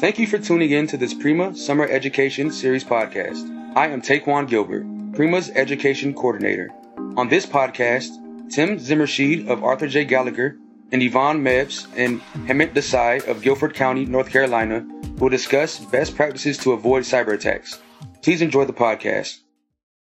Thank you for tuning in to this Prima Summer Education Series podcast. I am Taquan Gilbert, Prima's Education Coordinator. On this podcast, Tim Zimmershed of Arthur J. Gallagher and Yvonne Mapes and Hemant Desai of Guilford County, North Carolina, will discuss best practices to avoid cyber attacks. Please enjoy the podcast.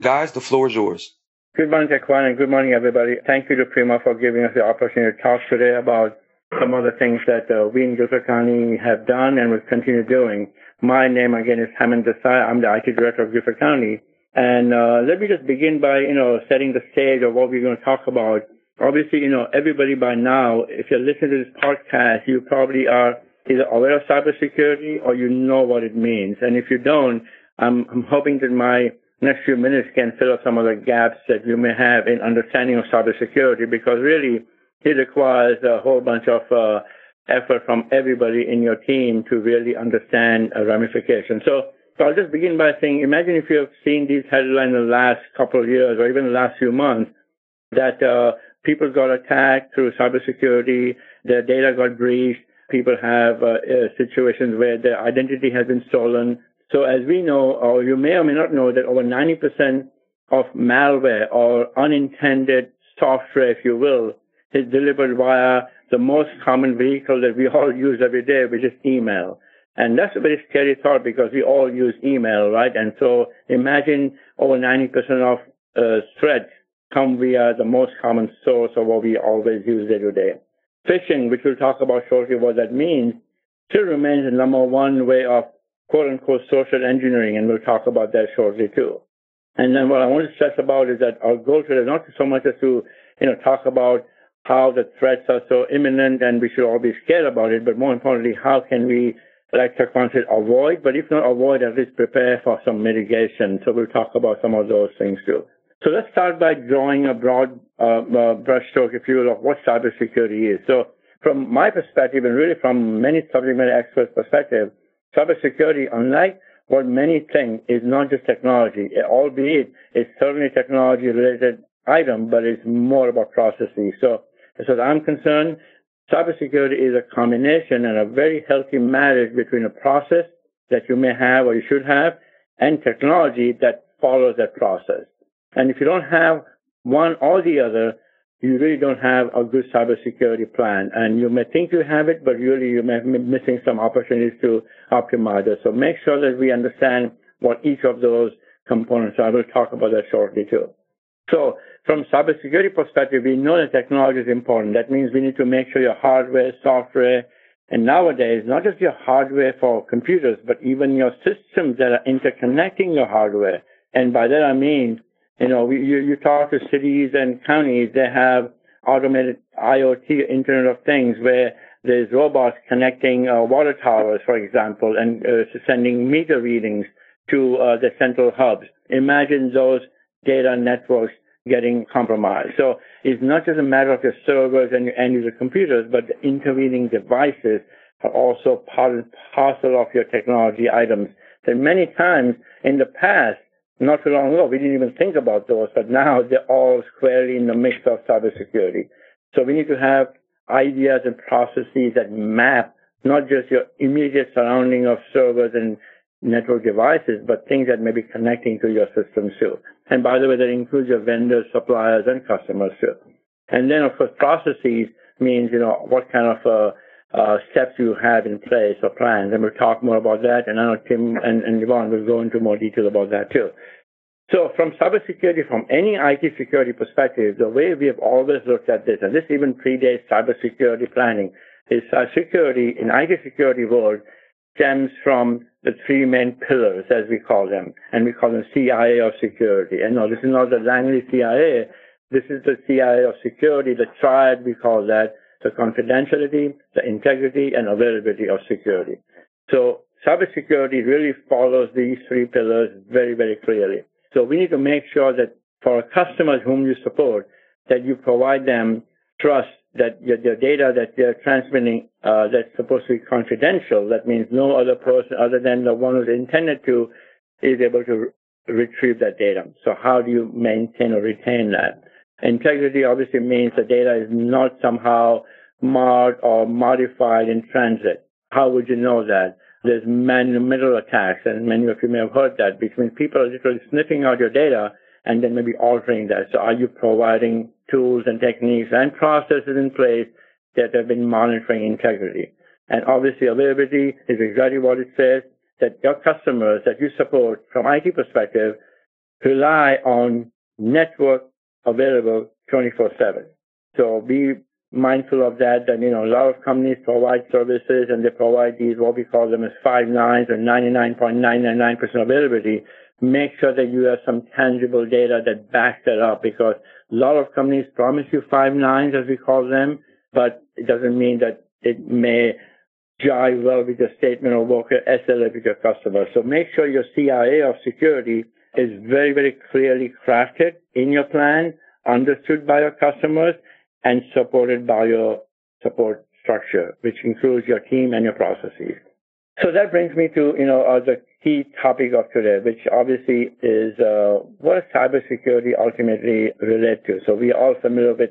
Guys, the floor is yours. Good morning, Taquan, and good morning, everybody. Thank you to Prima for giving us the opportunity to talk today about some of the things that uh, we in Guilford County have done and will continue doing. My name again is Hemant Desai. I'm the IT director of Guilford County. And uh, let me just begin by, you know, setting the stage of what we're going to talk about. Obviously, you know, everybody by now, if you're listening to this podcast, you probably are either aware of cybersecurity or you know what it means. And if you don't, I'm, I'm hoping that my next few minutes can fill up some of the gaps that you may have in understanding of cybersecurity because really it requires a whole bunch of uh, effort from everybody in your team to really understand a ramification. So, so I'll just begin by saying, imagine if you have seen these headlines in the last couple of years or even the last few months that uh, people got attacked through cybersecurity, their data got breached, people have uh, uh, situations where their identity has been stolen. So as we know, or you may or may not know, that over 90% of malware or unintended software, if you will, is delivered via the most common vehicle that we all use every day, which is email. And that's a very scary thought because we all use email, right? And so imagine over 90% of uh, threats come via the most common source of what we always use day to day. Phishing, which we'll talk about shortly what that means, still remains the number one way of quote unquote social engineering, and we'll talk about that shortly too. And then what I want to stress about is that our goal today is not so much as to, you know, talk about how the threats are so imminent and we should all be scared about it, but more importantly, how can we, like Taquan said, avoid, but if not avoid, at least prepare for some mitigation. So we'll talk about some of those things too. So let's start by drawing a broad uh, uh, brushstroke, if you will, of what cybersecurity is. So from my perspective, and really from many subject matter experts' perspective, cybersecurity, unlike what many think, is not just technology, albeit it's certainly technology related item, but it's more about processes. So as far as I'm concerned, cybersecurity is a combination and a very healthy marriage between a process that you may have or you should have and technology that follows that process. And if you don't have one or the other, you really don't have a good cybersecurity plan. And you may think you have it, but really you may be missing some opportunities to optimize it. So make sure that we understand what each of those components are. I will talk about that shortly too. So from cybersecurity perspective, we know that technology is important. That means we need to make sure your hardware, software, and nowadays, not just your hardware for computers, but even your systems that are interconnecting your hardware. And by that I mean, you know, you, you talk to cities and counties, they have automated IoT, Internet of Things, where there's robots connecting uh, water towers, for example, and uh, sending meter readings to uh, the central hubs. Imagine those data networks getting compromised. So it's not just a matter of your servers and your end user computers, but the intervening devices are also part and parcel of your technology items that many times in the past, not too long ago, we didn't even think about those, but now they're all squarely in the mix of cybersecurity. So we need to have ideas and processes that map not just your immediate surrounding of servers and network devices, but things that may be connecting to your system too. And by the way, that includes your vendors, suppliers, and customers too. And then, of course, processes means, you know, what kind of uh, uh, steps you have in place or plans. And we'll talk more about that. And I know Tim and, and Yvonne will go into more detail about that too. So from cybersecurity, from any IT security perspective, the way we have always looked at this, and this even predates cybersecurity planning, is uh, security in IT security world stems from the three main pillars, as we call them, and we call them CIA of security. And no, this is not the Langley CIA. This is the CIA of security, the triad, we call that, the confidentiality, the integrity, and availability of security. So cybersecurity really follows these three pillars very, very clearly. So we need to make sure that for customers whom you support, that you provide them trust that your, your data that they're transmitting uh, that's supposed to be confidential. That means no other person other than the one who's intended to is able to re- retrieve that data. So how do you maintain or retain that? Integrity obviously means the data is not somehow marred or modified in transit. How would you know that? there's man-in-the-middle attacks, and many of you may have heard that, between people are literally sniffing out your data and then maybe altering that. So are you providing tools and techniques and processes in place that have been monitoring integrity? And obviously availability is exactly what it says, that your customers that you support from IT perspective rely on network available 24-7. So be mindful of that, that, you know, a lot of companies provide services and they provide these, what we call them as five nines or 99.999% availability. Make sure that you have some tangible data that backs that up because a lot of companies promise you five nines, as we call them, but it doesn't mean that it may jive well with your statement of work SLA with your customer. So make sure your CIA of security is very, very clearly crafted in your plan, understood by your customers, and supported by your support structure, which includes your team and your processes. So that brings me to, you know, uh, the key topic of today, which obviously is uh, what does cybersecurity ultimately relate to? So we are all familiar with,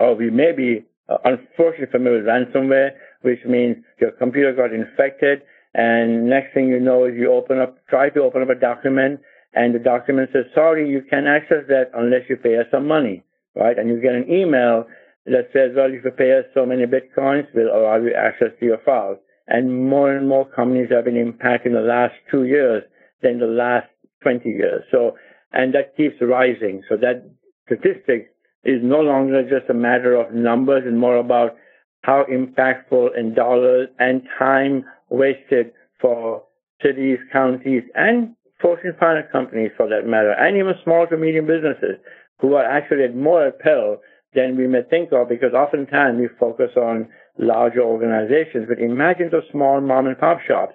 or we may be uh, unfortunately familiar with ransomware, which means your computer got infected, and next thing you know is you open up, try to open up a document, and the document says, sorry, you can't access that unless you pay us some money, right? And you get an email that says, well, if you pay us so many bitcoins, we'll allow you access to your files. And more and more companies have been impacted in the last two years than the last 20 years. So, and that keeps rising. So that statistic is no longer just a matter of numbers and more about how impactful in dollars and time wasted for cities, counties, and Fortune 500 companies for that matter, and even small to medium businesses who are actually at more peril than we may think of because oftentimes we focus on larger organizations. But imagine those small mom and pop shops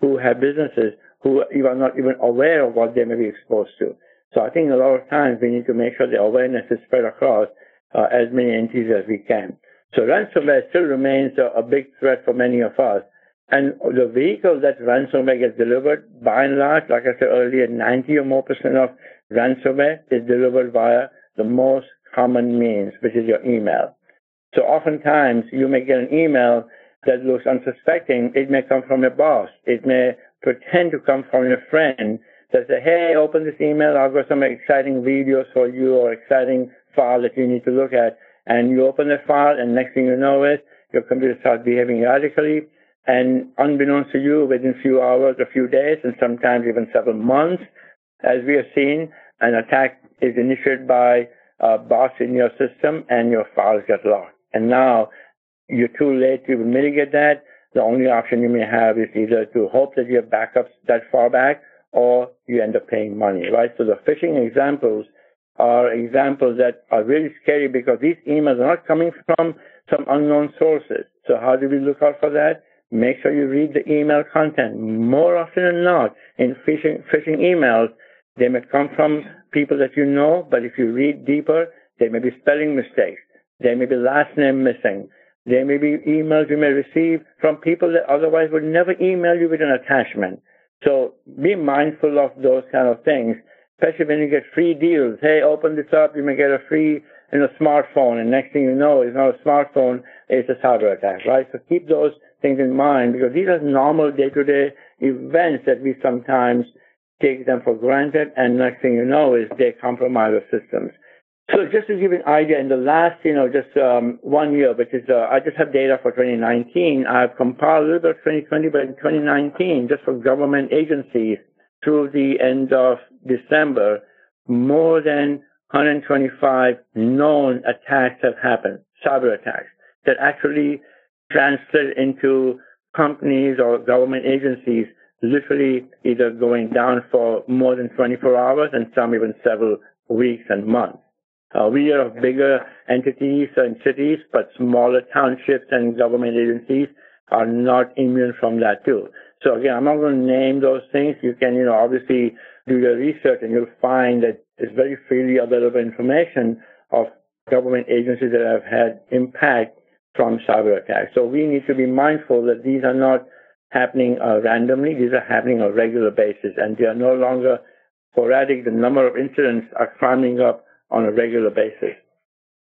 who have businesses who are not even aware of what they may be exposed to. So I think a lot of times we need to make sure the awareness is spread across uh, as many entities as we can. So ransomware still remains a, a big threat for many of us. And the vehicle that ransomware gets delivered, by and large, like I said earlier, 90 or more percent of ransomware is delivered via the most common means, which is your email. So oftentimes you may get an email that looks unsuspecting. It may come from your boss. It may pretend to come from your friend that say, hey, open this email. I've got some exciting videos for you or exciting file that you need to look at. And you open the file and next thing you know is your computer starts behaving erratically. And unbeknownst to you, within a few hours, a few days, and sometimes even several months, as we have seen, an attack is initiated by uh, a boss in your system and your files get locked. And now you're too late to mitigate that. The only option you may have is either to hope that you have backups that far back or you end up paying money, right? So the phishing examples are examples that are really scary because these emails are not coming from some unknown sources. So how do we look out for that? Make sure you read the email content. More often than not, in phishing, phishing emails, they may come from people that you know, but if you read deeper, there may be spelling mistakes. There may be last name missing. There may be emails you may receive from people that otherwise would never email you with an attachment. So be mindful of those kind of things, especially when you get free deals. Hey, open this up, you may get a free you know, smartphone, and next thing you know, it's not a smartphone, it's a cyber attack, right? So keep those things in mind because these are normal day-to-day events that we sometimes take them for granted, and next thing you know is they compromise our systems. So just to give you an idea, in the last, you know, just um, one year, which is, uh, I just have data for 2019. I've compiled a little bit of 2020, but in 2019, just for government agencies, through the end of December, more than 125 known attacks have happened, cyber attacks, that actually translate into companies or government agencies literally either going down for more than 24 hours and some even several weeks and months. Uh, we are bigger entities and cities, but smaller townships and government agencies are not immune from that too. So again, I'm not going to name those things. You can, you know, obviously do your research and you'll find that it's very freely available information of government agencies that have had impact from cyber attacks. So we need to be mindful that these are not happening uh, randomly. These are happening on a regular basis and they are no longer sporadic. The number of incidents are climbing up on a regular basis.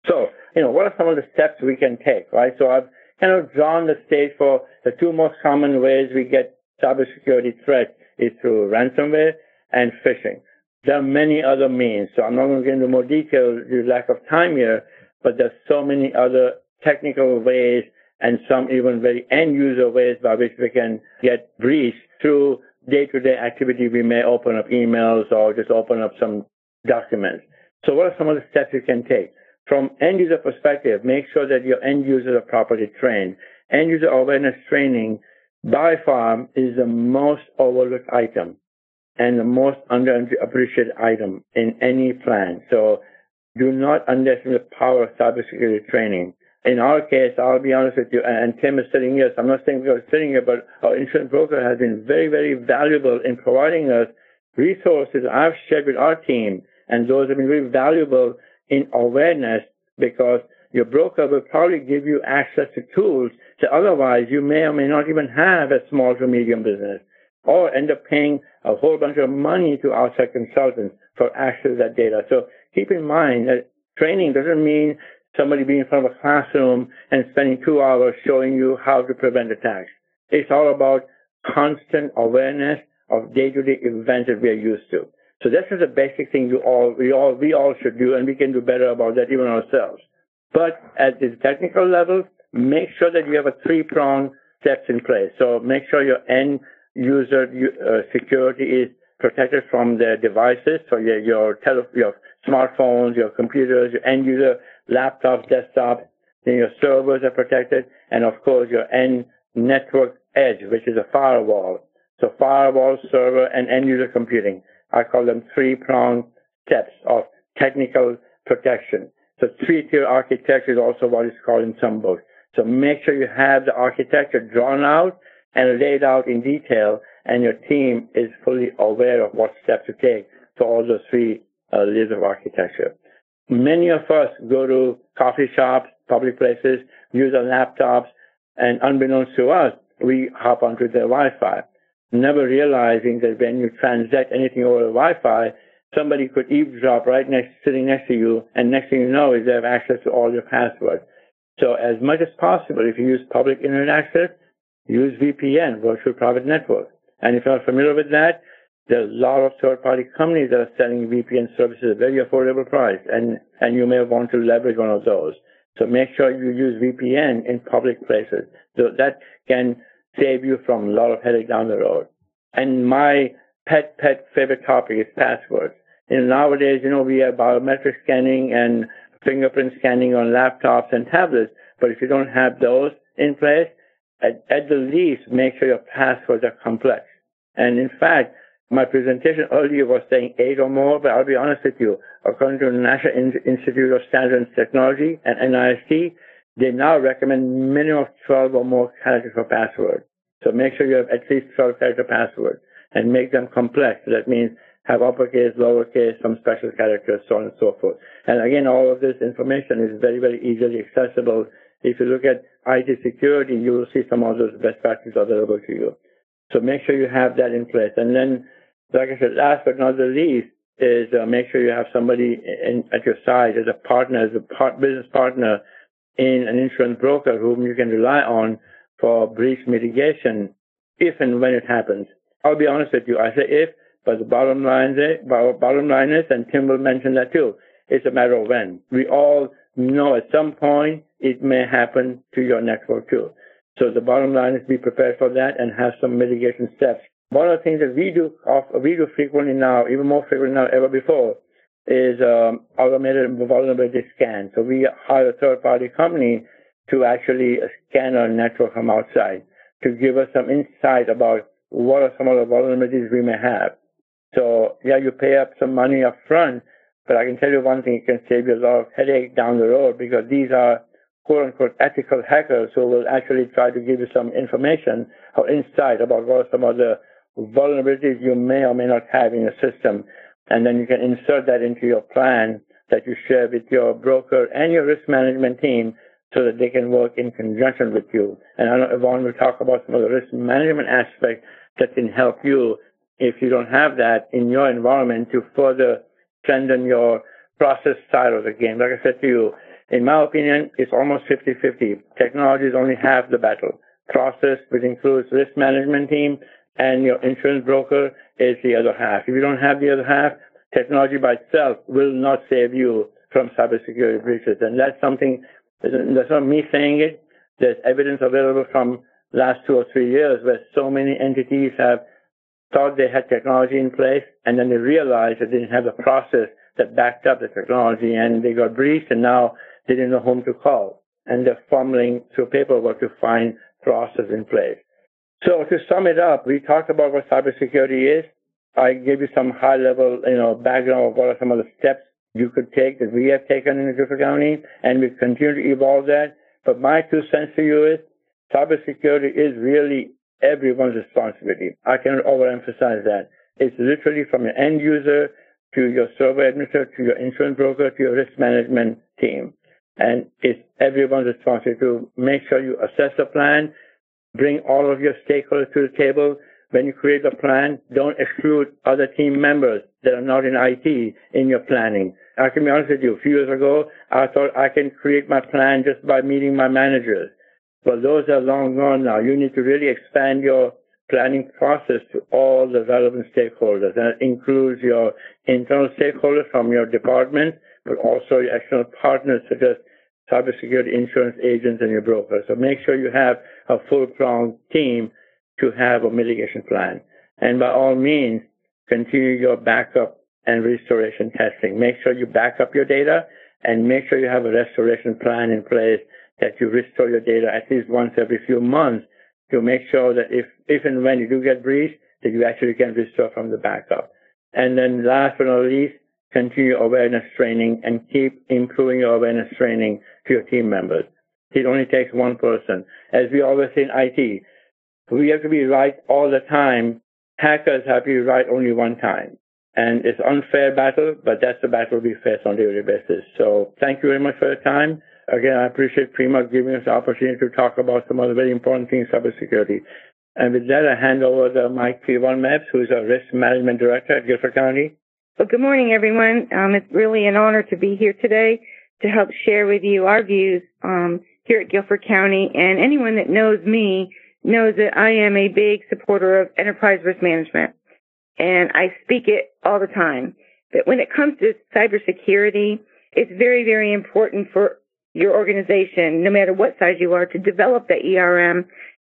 So, you know, what are some of the steps we can take, right? So I've kind of drawn the stage for the two most common ways we get cybersecurity threat is through ransomware and phishing. There are many other means, so I'm not going to get into more detail due to lack of time here, but there's so many other technical ways and some even very end user ways by which we can get breached through day to day activity. We may open up emails or just open up some documents. So what are some of the steps you can take? From end user perspective, make sure that your end users are properly trained. End user awareness training by far is the most overlooked item and the most underappreciated item in any plan. So do not underestimate the power of cybersecurity training. In our case, I'll be honest with you, and Tim is sitting here, so I'm not saying we're sitting here, but our insurance broker has been very, very valuable in providing us resources I've shared with our team, and those have been very valuable in awareness because your broker will probably give you access to tools that otherwise you may or may not even have a small to medium business or end up paying a whole bunch of money to outside consultants for access to that data. So keep in mind that training doesn't mean somebody being in front of a classroom and spending two hours showing you how to prevent attacks. It's all about constant awareness of day-to-day events that we are used to. So this is a basic thing you all, we all, we all should do, and we can do better about that even ourselves. But at this technical level, make sure that you have a three-pronged steps in place. So make sure your end user uh, security is protected from the devices. So your your, tele- your smartphones, your computers, your end user laptops, desktops, then your servers are protected, and of course your end network edge, which is a firewall. So firewall, server, and end user computing. I call them three-pronged steps of technical protection. So three-tier architecture is also what is called in some books. So make sure you have the architecture drawn out and laid out in detail, and your team is fully aware of what steps to take for all those three uh, layers of architecture. Many of us go to coffee shops, public places, use our laptops, and unbeknownst to us, we hop onto their Wi-Fi never realizing that when you transact anything over the Wi-Fi, somebody could eavesdrop right next, sitting next to you, and next thing you know is they have access to all your passwords. So as much as possible, if you use public internet access, use VPN, virtual private network. And if you're not familiar with that, there are a lot of third-party companies that are selling VPN services at a very affordable price, and, and you may want to leverage one of those. So make sure you use VPN in public places. So that can save you from a lot of headache down the road. And my pet, pet favorite topic is passwords. And nowadays, you know, we have biometric scanning and fingerprint scanning on laptops and tablets. But if you don't have those in place, at, at the least, make sure your passwords are complex. And in fact, my presentation earlier was saying eight or more, but I'll be honest with you. According to the National Institute of Standards and Technology and NIST, they now recommend minimum of 12 or more characters for password. So make sure you have at least 12 character passwords and make them complex. That means have uppercase, lowercase, some special characters, so on and so forth. And again, all of this information is very, very easily accessible. If you look at IT security, you will see some of those best practices available to you. So make sure you have that in place. And then, like I said, last but not the least, is uh, make sure you have somebody in, at your side as a partner, as a part, business partner in an insurance broker whom you can rely on for breach mitigation if and when it happens. I'll be honest with you. I say if, but the bottom line is, bottom line is, and Tim will mention that too, it's a matter of when. We all know at some point it may happen to your network too. So the bottom line is be prepared for that and have some mitigation steps. One of the things that we do, we do frequently now, even more frequently now ever before, is um, automated vulnerability scan. So we hire a third-party company to actually scan our network from outside to give us some insight about what are some of the vulnerabilities we may have. So yeah, you pay up some money up front, but I can tell you one thing, it can save you a lot of headache down the road because these are quote unquote ethical hackers who will actually try to give you some information or insight about what are some of the vulnerabilities you may or may not have in your system and then you can insert that into your plan that you share with your broker and your risk management team so that they can work in conjunction with you. And I know Yvonne will talk about some of the risk management aspects that can help you if you don't have that in your environment to further strengthen your process side of the game. Like I said to you, in my opinion, it's almost 50-50. Technology is only half the battle. Process, which includes risk management team, and your insurance broker is the other half. If you don't have the other half, technology by itself will not save you from cybersecurity breaches. And that's something, that's not me saying it. There's evidence available from last two or three years where so many entities have thought they had technology in place and then they realized that they didn't have the process that backed up the technology and they got breached and now they didn't know whom to call. And they're fumbling through paperwork to find process in place. So to sum it up, we talked about what cybersecurity is. I gave you some high level, you know, background of what are some of the steps you could take that we have taken in Guilford County and we continue to evolve that. But my two cents to you is cybersecurity is really everyone's responsibility. I cannot overemphasize that. It's literally from your end user to your server administrator to your insurance broker to your risk management team. And it's everyone's responsibility to make sure you assess the plan, bring all of your stakeholders to the table. When you create a plan, don't exclude other team members that are not in IT in your planning. I can be honest with you, a few years ago, I thought I can create my plan just by meeting my managers. But those are long gone now. You need to really expand your planning process to all the relevant stakeholders. And it includes your internal stakeholders from your department, but also your external partners such as cybersecurity insurance agents and your broker. So make sure you have a full-pronged team to have a mitigation plan. And by all means, continue your backup and restoration testing. Make sure you back up your data and make sure you have a restoration plan in place that you restore your data at least once every few months to make sure that if, if and when you do get breached, that you actually can restore from the backup. And then last but not least, continue awareness training and keep improving your awareness training to your team members. It only takes one person. As we always say in IT, we have to be right all the time. Hackers have to be right only one time. And it's unfair battle, but that's the battle we face on a daily basis. So thank you very much for your time. Again, I appreciate Prima giving us the opportunity to talk about some of the very important things in cybersecurity. And with that, I hand over the mic to Yvonne Mapes, who is our Risk Management Director at Guilford County. Well, good morning, everyone. Um, it's really an honor to be here today to help share with you our views um, here at Guilford County. And anyone that knows me knows that I am a big supporter of enterprise risk management. And I speak it all the time. But when it comes to cybersecurity, it's very, very important for your organization, no matter what size you are, to develop the ERM.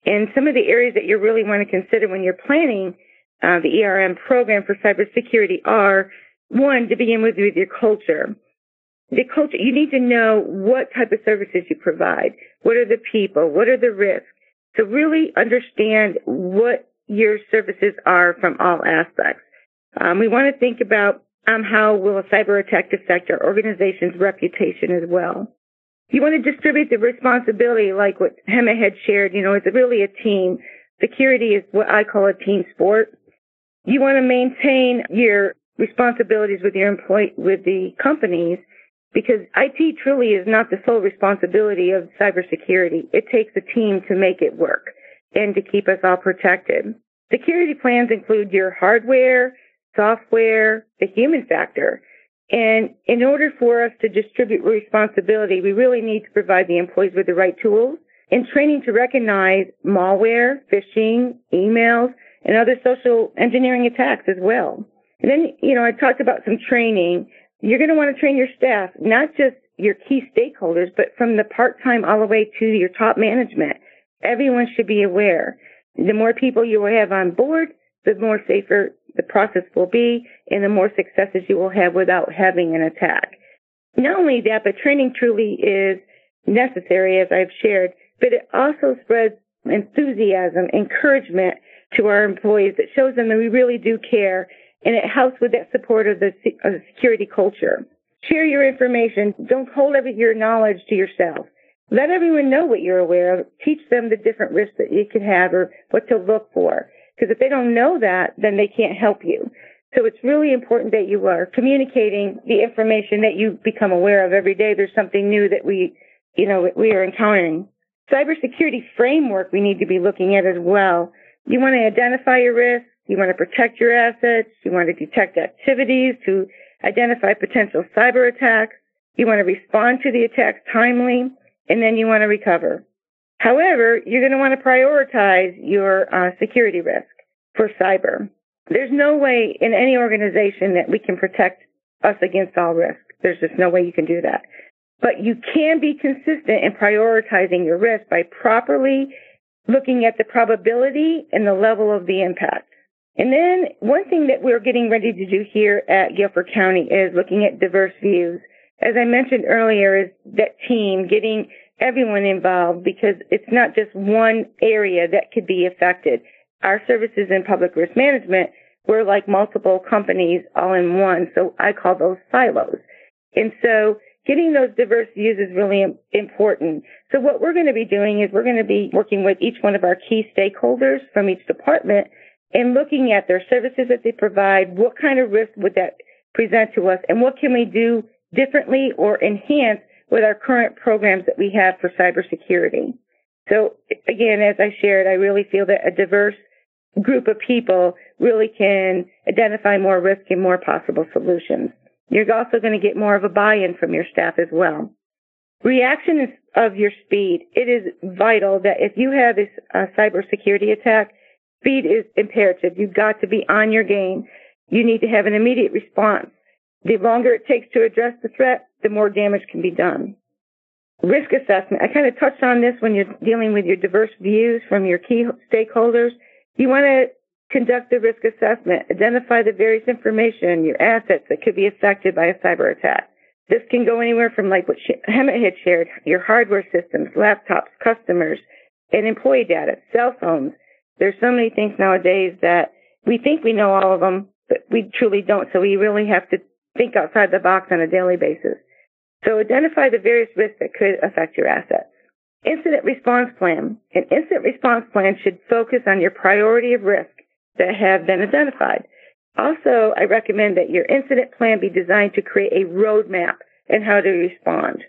And some of the areas that you really want to consider when you're planning uh, the ERM program for cybersecurity are one, to begin with, with your culture. The culture, you need to know what type of services you provide. What are the people? What are the risks? So really understand what your services are from all aspects. Um, we want to think about um, how will a cyber attack affect our organization's reputation as well. You want to distribute the responsibility like what Hemant had shared. You know, it's really a team. Security is what I call a team sport. You want to maintain your responsibilities with your employee, with the companies because IT truly is not the sole responsibility of cybersecurity. It takes a team to make it work and to keep us all protected. Security plans include your hardware, software, the human factor. And in order for us to distribute responsibility, we really need to provide the employees with the right tools and training to recognize malware, phishing, emails, and other social engineering attacks as well. And then, you know, I talked about some training. You're going to want to train your staff, not just your key stakeholders, but from the part-time all the way to your top management. Everyone should be aware. The more people you will have on board, the more safer the process will be and the more successes you will have without having an attack. Not only that, but training truly is necessary, as I've shared, but it also spreads enthusiasm, encouragement to our employees that shows them that we really do care and it helps with that support of the, security culture. Share your information. Don't hold every, your knowledge to yourself. Let everyone know what you're aware of. Teach them the different risks that you could have or what to look for. Because if they don't know that, then they can't help you. So it's really important that you are communicating the information that you become aware of every day. There's something new that we, you know, we are encountering. Cybersecurity framework we need to be looking at as well. You want to identify your risks. You want to protect your assets. You want to detect activities to identify potential cyber attacks. You want to respond to the attacks timely, and then you want to recover. However, you're going to want to prioritize your uh, security risk. for cyber. There's no way in any organization that we can protect us against all risk. There's just no way you can do that. But you can be consistent in prioritizing your risk by properly looking at the probability and the level of the impact. And then one thing that we're getting ready to do here at Guilford County is looking at diverse views. As I mentioned earlier, is that team getting everyone involved because it's not just one area that could be affected. Our services in public risk management, we're like multiple companies all in one. So I call those silos. And so getting those diverse views is really important. So what we're going to be doing is we're going to be working with each one of our key stakeholders from each department and looking at their services that they provide, what kind of risk would that present to us, and what can we do differently or enhance with our current programs that we have for cybersecurity. So again, as I shared, I really feel that a diverse group of people really can identify more risk and more possible solutions. You're also going to get more of a buy-in from your staff as well. Reaction is of your speed. It is vital that if you have a uh, cybersecurity attack, speed is imperative. You've got to be on your game. You need to have an immediate response. The longer it takes to address the threat, the more damage can be done. Risk assessment. I kind of touched on this when you're dealing with your diverse views from your key stakeholders. You want to conduct the risk assessment, identify the various information, your assets that could be affected by a cyber attack. This can go anywhere from like what Hemant had shared, your hardware systems, laptops, customers, and employee data, cell phones. There's so many things nowadays that we think we know all of them, but we truly don't. So we really have to think outside the box on a daily basis. So identify the various risks that could affect your assets. Incident response plan. An incident response plan should focus on your priority of risk that have been identified. Also, I recommend that your incident plan be designed to create a roadmap and how to respond.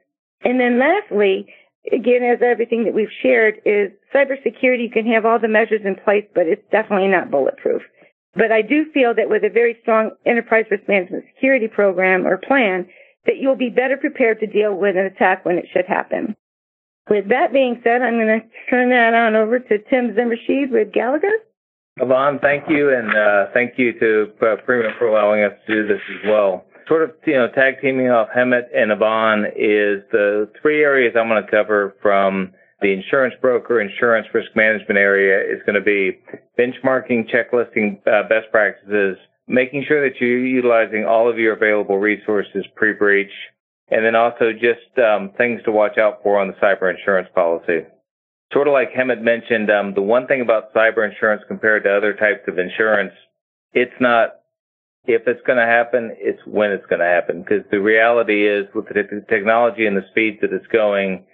And then lastly, again, as everything that we've shared is cybersecurity, you can have all the measures in place, but it's definitely not bulletproof. But I do feel that with a very strong enterprise risk management security program or plan, that you'll be better prepared to deal with an attack when it should happen. With that being said, I'm going to turn that on over to Tim Zimmershed with Gallagher. Yvonne, thank you, and uh, thank you to uh, Prima for allowing us to do this as well. Sort of, you know, tag teaming off Hemant and Yvonne is the three areas I'm going to cover from the insurance broker, insurance risk management area is going to be benchmarking, checklisting uh, best practices, making sure that you're utilizing all of your available resources pre-breach, and then also just um, things to watch out for on the cyber insurance policy. Sort of like Hemant mentioned, um, the one thing about cyber insurance compared to other types of insurance, it's not if it's going to happen, it's when it's going to happen. Because the reality is, with the technology and the speed that it's going,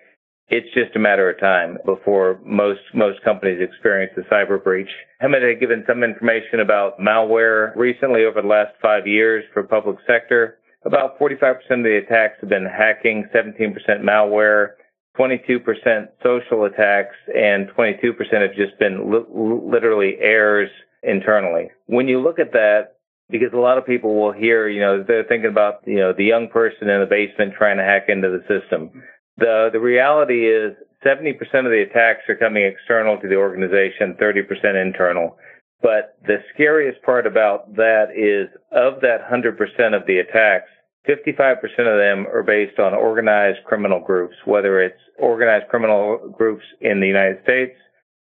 it's just a matter of time before most most companies experience a cyber breach. Hemant had given some information about malware recently over the last five years for public sector. About 45% of the attacks have been hacking, 17% malware, 22% social attacks, and 22% have just been li- literally errors internally. When you look at that, because a lot of people will hear, you know, they're thinking about, you know, the young person in the basement trying to hack into the system. The the reality is 70% of the attacks are coming external to the organization, 30% internal. But the scariest part about that is of that 100% of the attacks, 55% of them are based on organized criminal groups, whether it's organized criminal groups in the United States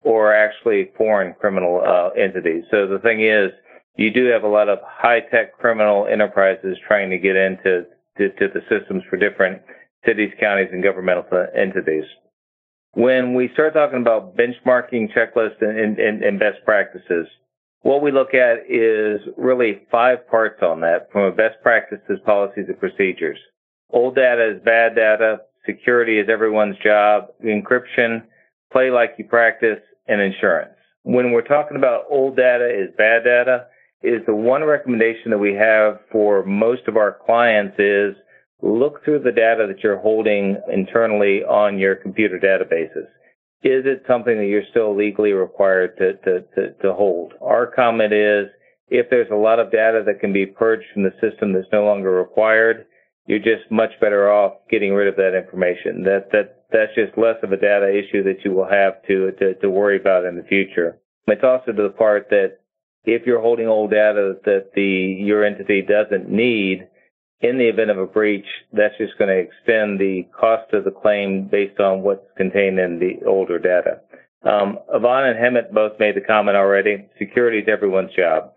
or actually foreign criminal uh, entities. So the thing is, you do have a lot of high-tech criminal enterprises trying to get into to, to the systems for different cities, counties, and governmental entities. When we start talking about benchmarking checklists and, and, and best practices, what we look at is really five parts on that from a best practices, policies, and procedures. Old data is bad data. Security is everyone's job. Encryption, play like you practice, and insurance. When we're talking about old data is bad data, is the one recommendation that we have for most of our clients is look through the data that you're holding internally on your computer databases is it something that you're still legally required to, to, to, to hold? Our comment is if there's a lot of data that can be purged from the system that's no longer required, you're just much better off getting rid of that information. That that that's just less of a data issue that you will have to to, to worry about in the future. It's also to the part that if you're holding old data that the your entity doesn't need, in the event of a breach, that's just going to extend the cost of the claim based on what's contained in the older data. Um, Yvonne and Hemant both made the comment already. Security is everyone's job.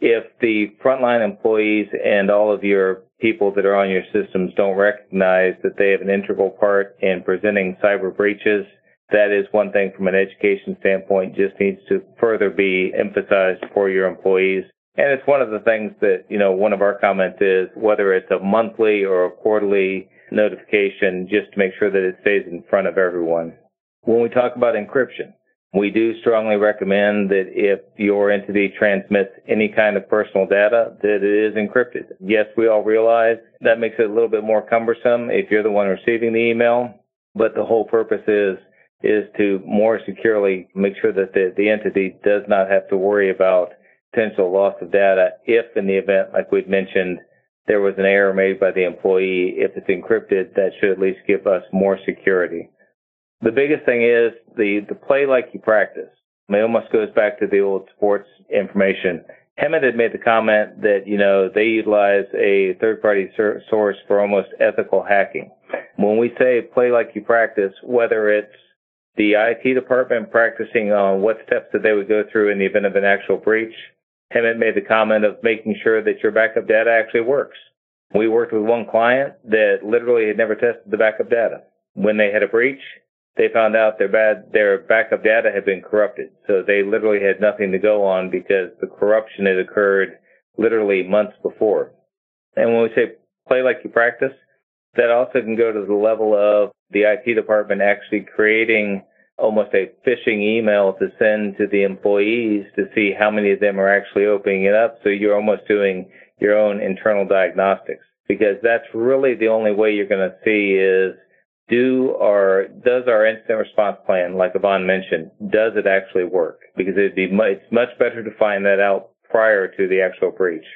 If the frontline employees and all of your people that are on your systems don't recognize that they have an integral part in presenting cyber breaches, that is one thing from an education standpoint just needs to further be emphasized for your employees. And it's one of the things that, you know, one of our comments is whether it's a monthly or a quarterly notification, just to make sure that it stays in front of everyone. When we talk about encryption, we do strongly recommend that if your entity transmits any kind of personal data, that it is encrypted. Yes, we all realize that makes it a little bit more cumbersome if you're the one receiving the email, but the whole purpose is is to more securely make sure that the, the entity does not have to worry about potential loss of data if in the event, like we'd mentioned, there was an error made by the employee. If it's encrypted, that should at least give us more security. The biggest thing is the, the play like you practice. It almost goes back to the old sports information. Hemant had made the comment that, you know, they utilize a third party source for almost ethical hacking. When we say play like you practice, whether it's the IT department practicing on what steps that they would go through in the event of an actual breach. Hemant made the comment of making sure that your backup data actually works. We worked with one client that literally had never tested the backup data. When they had a breach, they found out their bad, their backup data had been corrupted. So they literally had nothing to go on because the corruption had occurred literally months before. And when we say play like you practice, that also can go to the level of the IT department actually creating almost a phishing email to send to the employees to see how many of them are actually opening it up. So you're almost doing your own internal diagnostics because that's really the only way you're going to see is do our does our incident response plan, like Yvonne mentioned, does it actually work? Because it'd be much, it's much better to find that out prior to the actual breach.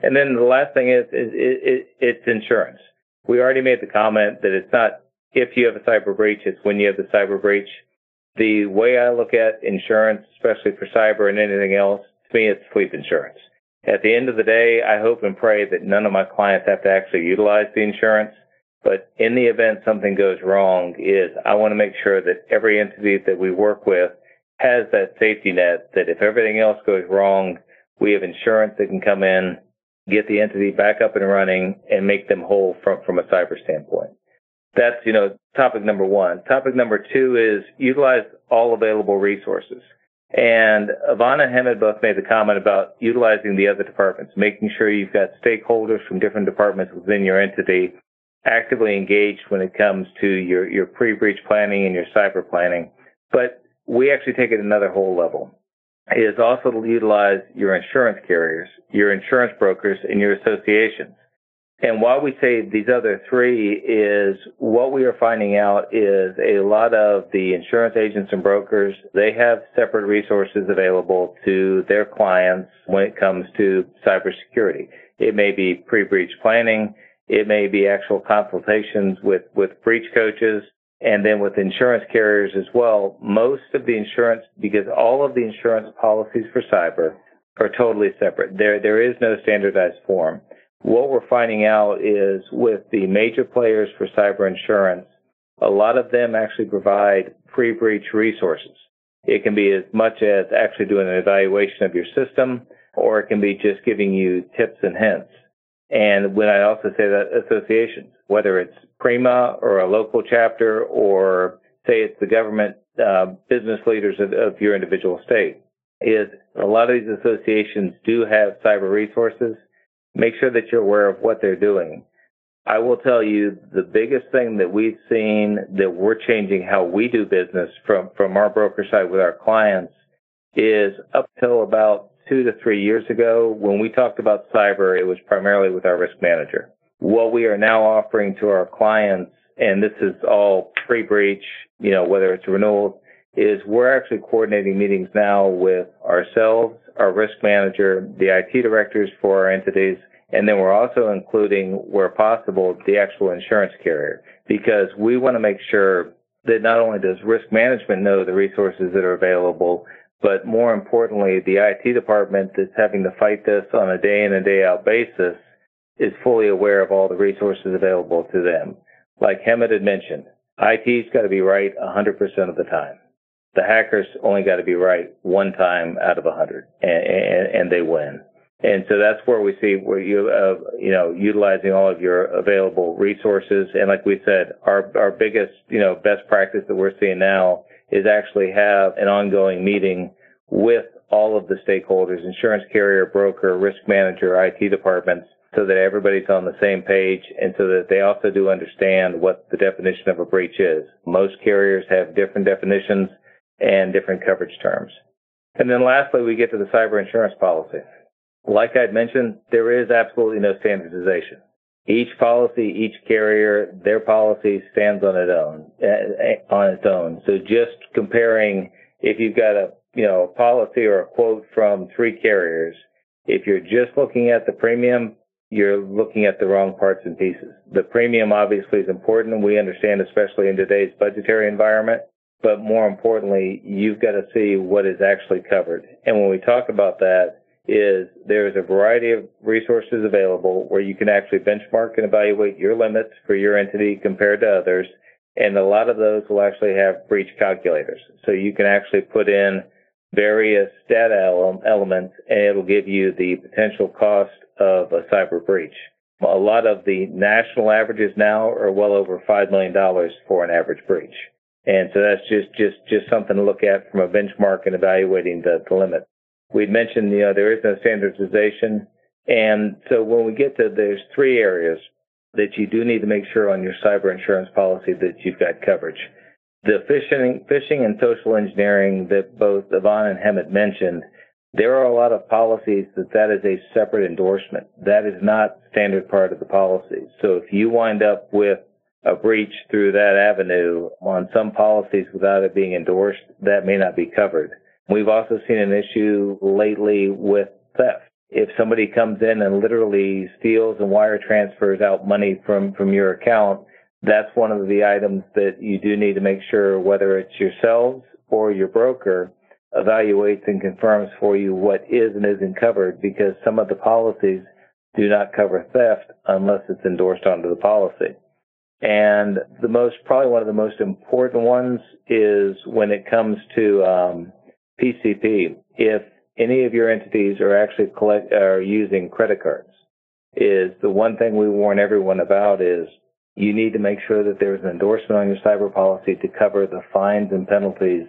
And then the last thing is, is it, it, it's insurance. We already made the comment that it's not if you have a cyber breach, it's when you have the cyber breach. The way I look at insurance, especially for cyber and anything else, to me, it's sleep insurance. At the end of the day, I hope and pray that none of my clients have to actually utilize the insurance. But in the event something goes wrong is I want to make sure that every entity that we work with has that safety net that if everything else goes wrong, we have insurance that can come in, get the entity back up and running and make them whole from, from a cyber standpoint. That's, you know, topic number one. Topic number two is utilize all available resources. And Hemant both made the comment about utilizing the other departments, making sure you've got stakeholders from different departments within your entity actively engaged when it comes to your, your pre-breach planning and your cyber planning. But we actually take it another whole level. Is also to utilize your insurance carriers, your insurance brokers, and your associations. And why we say these other three is what we are finding out is a lot of the insurance agents and brokers, they have separate resources available to their clients when it comes to cybersecurity. It may be pre-breach planning. It may be actual consultations with, with breach coaches and then with insurance carriers as well. Most of the insurance, because all of the insurance policies for cyber are totally separate. There, there is no standardized form. What we're finding out is with the major players for cyber insurance, a lot of them actually provide pre-breach resources. It can be as much as actually doing an evaluation of your system, or it can be just giving you tips and hints. And when I also say that associations, whether it's Prima or a local chapter or say it's the government uh, business leaders of, of your individual state, is a lot of these associations do have cyber resources. Make sure that you're aware of what they're doing. I will tell you the biggest thing that we've seen that we're changing how we do business from, from our broker side with our clients is up till about two to three years ago, when we talked about cyber, it was primarily with our risk manager. What we are now offering to our clients, and this is all pre-breach, you know, whether it's renewal, is we're actually coordinating meetings now with ourselves, our risk manager, the IT directors for our entities, and then we're also including, where possible, the actual insurance carrier, because we want to make sure that not only does risk management know the resources that are available, But more importantly, the IT department that's having to fight this on a day in and day out basis is fully aware of all the resources available to them. Like Hemant had mentioned, IT's got to be right 100% of the time. The hackers only got to be right one time out of 100, and, and, and they win. And so that's where we see where you, uh, you know, utilizing all of your available resources. And like we said, our, our biggest, you know, best practice that we're seeing now is actually have an ongoing meeting with all of the stakeholders, insurance carrier, broker, risk manager, IT departments, so that everybody's on the same page and so that they also do understand what the definition of a breach is. Most carriers have different definitions and different coverage terms. And then lastly, we get to the cyber insurance policy. Like I'd mentioned, there is absolutely no standardization. Each policy, each carrier, their policy stands on its own, uh, on its own. So just comparing, if you've got a, you know, a policy or a quote from three carriers, if you're just looking at the premium, you're looking at the wrong parts and pieces. The premium obviously is important we understand, especially in today's budgetary environment. But more importantly, you've got to see what is actually covered. And when we talk about that, is there's a variety of resources available where you can actually benchmark and evaluate your limits for your entity compared to others. And a lot of those will actually have breach calculators. So you can actually put in various data elements and it'll give you the potential cost of a cyber breach. A lot of the national averages now are well over $5 million for an average breach. And so that's just, just, just something to look at from a benchmark and evaluating the, the limit. We'd mentioned, you know, there is no standardization. And so when we get to, there's three areas that you do need to make sure on your cyber insurance policy that you've got coverage. The phishing, phishing and social engineering that both Yvonne and Hemant mentioned, there are a lot of policies that that is a separate endorsement. That is not standard part of the policy. So if you wind up with a breach through that avenue on some policies without it being endorsed, that may not be covered. We've also seen an issue lately with theft. If somebody comes in and literally steals and wire transfers out money from, from your account, that's one of the items that you do need to make sure whether it's yourselves or your broker evaluates and confirms for you what is and isn't covered because some of the policies do not cover theft unless it's endorsed onto the policy. And the most, probably one of the most important ones is when it comes to um, PCP. If any of your entities are actually collect, are using credit cards, is the one thing we warn everyone about is you need to make sure that there's an endorsement on your cyber policy to cover the fines and penalties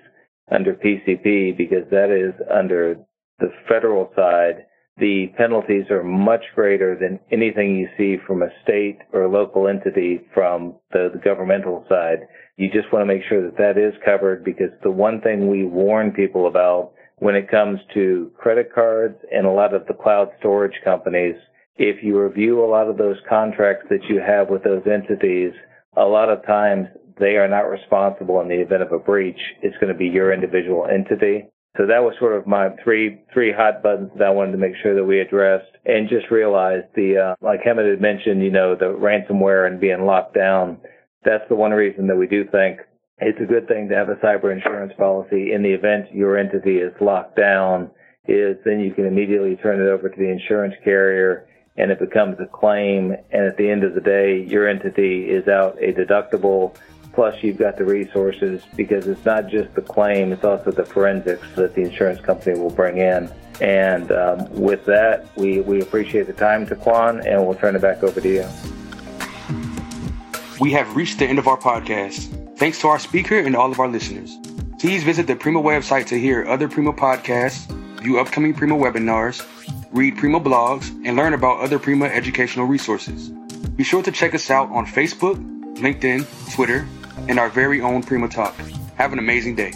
under PCP because that is under the federal side the penalties are much greater than anything you see from a state or local entity from the, the, governmental side. You just want to make sure that that is covered because the one thing we warn people about when it comes to credit cards and a lot of the cloud storage companies, if you review a lot of those contracts that you have with those entities, a lot of times they are not responsible in the event of a breach. It's going to be your individual entity. So that was sort of my three three hot buttons that I wanted to make sure that we addressed, and just realized the uh, like Hemant had mentioned, you know, the ransomware and being locked down. That's the one reason that we do think it's a good thing to have a cyber insurance policy in the event your entity is locked down. Is then you can immediately turn it over to the insurance carrier and it becomes a claim. And at the end of the day, your entity is out a deductible Plus, you've got the resources because it's not just the claim, it's also the forensics that the insurance company will bring in. And um, with that, we, we appreciate the time, Taquan, and we'll turn it back over to you. We have reached the end of our podcast. Thanks to our speaker and all of our listeners. Please visit the Prima website to hear other Prima podcasts, view upcoming Prima webinars, read Prima blogs, and learn about other Prima educational resources. Be sure to check us out on Facebook, LinkedIn, Twitter, and our very own Prima Talk. Have an amazing day.